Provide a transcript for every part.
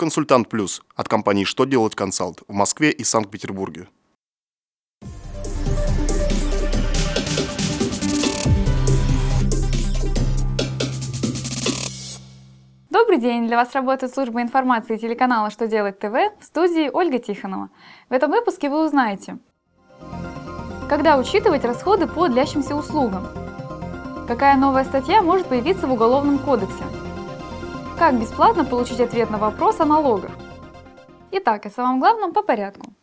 Консультант Плюс от компании «Что делать консалт» в Москве и Санкт-Петербурге. Добрый день! Для вас работает служба информации телеканала «Что делать ТВ» в студии Ольга Тихонова. В этом выпуске вы узнаете, когда учитывать расходы по длящимся услугам, какая новая статья может появиться в Уголовном кодексе, как бесплатно получить ответ на вопрос о налогах. Итак, о самом главном по порядку.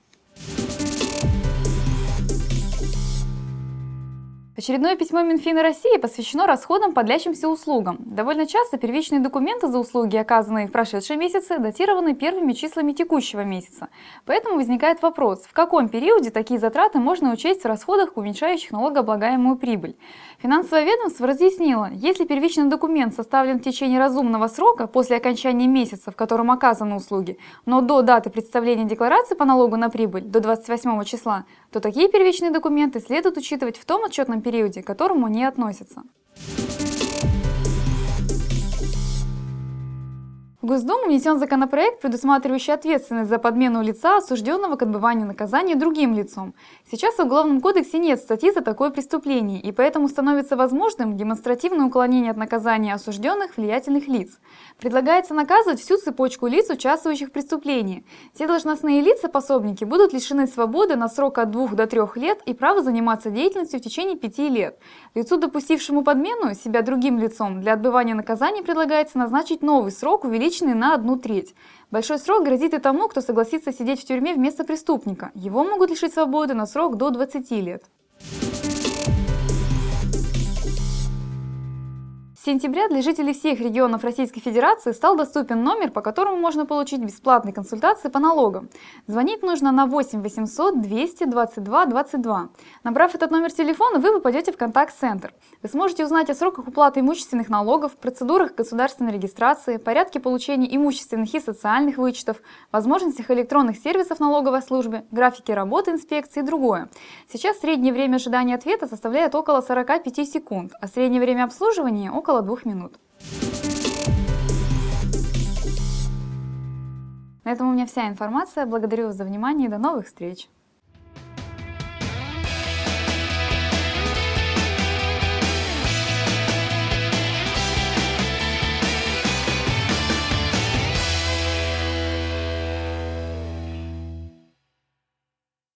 Очередное письмо Минфина России посвящено расходам по длящимся услугам. Довольно часто первичные документы за услуги, оказанные в прошедшие месяцы, датированы первыми числами текущего месяца. Поэтому возникает вопрос, в каком периоде такие затраты можно учесть в расходах, уменьшающих налогооблагаемую прибыль. Финансовое ведомство разъяснило, если первичный документ составлен в течение разумного срока после окончания месяца, в котором оказаны услуги, но до даты представления декларации по налогу на прибыль, до 28 числа, то такие первичные документы следует учитывать в том отчетном периоде, к которому они относятся. В Госдуму внесен законопроект, предусматривающий ответственность за подмену лица, осужденного к отбыванию наказания другим лицом. Сейчас в Уголовном кодексе нет статьи за такое преступление, и поэтому становится возможным демонстративное уклонение от наказания осужденных влиятельных лиц. Предлагается наказывать всю цепочку лиц, участвующих в преступлении. Все должностные лица-пособники будут лишены свободы на срок от 2 до 3 лет и права заниматься деятельностью в течение 5 лет. Лицу, допустившему подмену себя другим лицом, для отбывания наказания предлагается назначить новый срок, увеличенный увеличенный на одну треть. Большой срок грозит и тому, кто согласится сидеть в тюрьме вместо преступника. Его могут лишить свободы на срок до 20 лет. Сентября для жителей всех регионов Российской Федерации стал доступен номер, по которому можно получить бесплатные консультации по налогам. Звонить нужно на 8 800 222 22. Набрав этот номер телефона, вы попадете в контакт-центр. Вы сможете узнать о сроках уплаты имущественных налогов, процедурах государственной регистрации, порядке получения имущественных и социальных вычетов, возможностях электронных сервисов налоговой службы, графике работы инспекции и другое. Сейчас среднее время ожидания ответа составляет около 45 секунд, а среднее время обслуживания около около двух минут. На этом у меня вся информация. Благодарю вас за внимание и до новых встреч!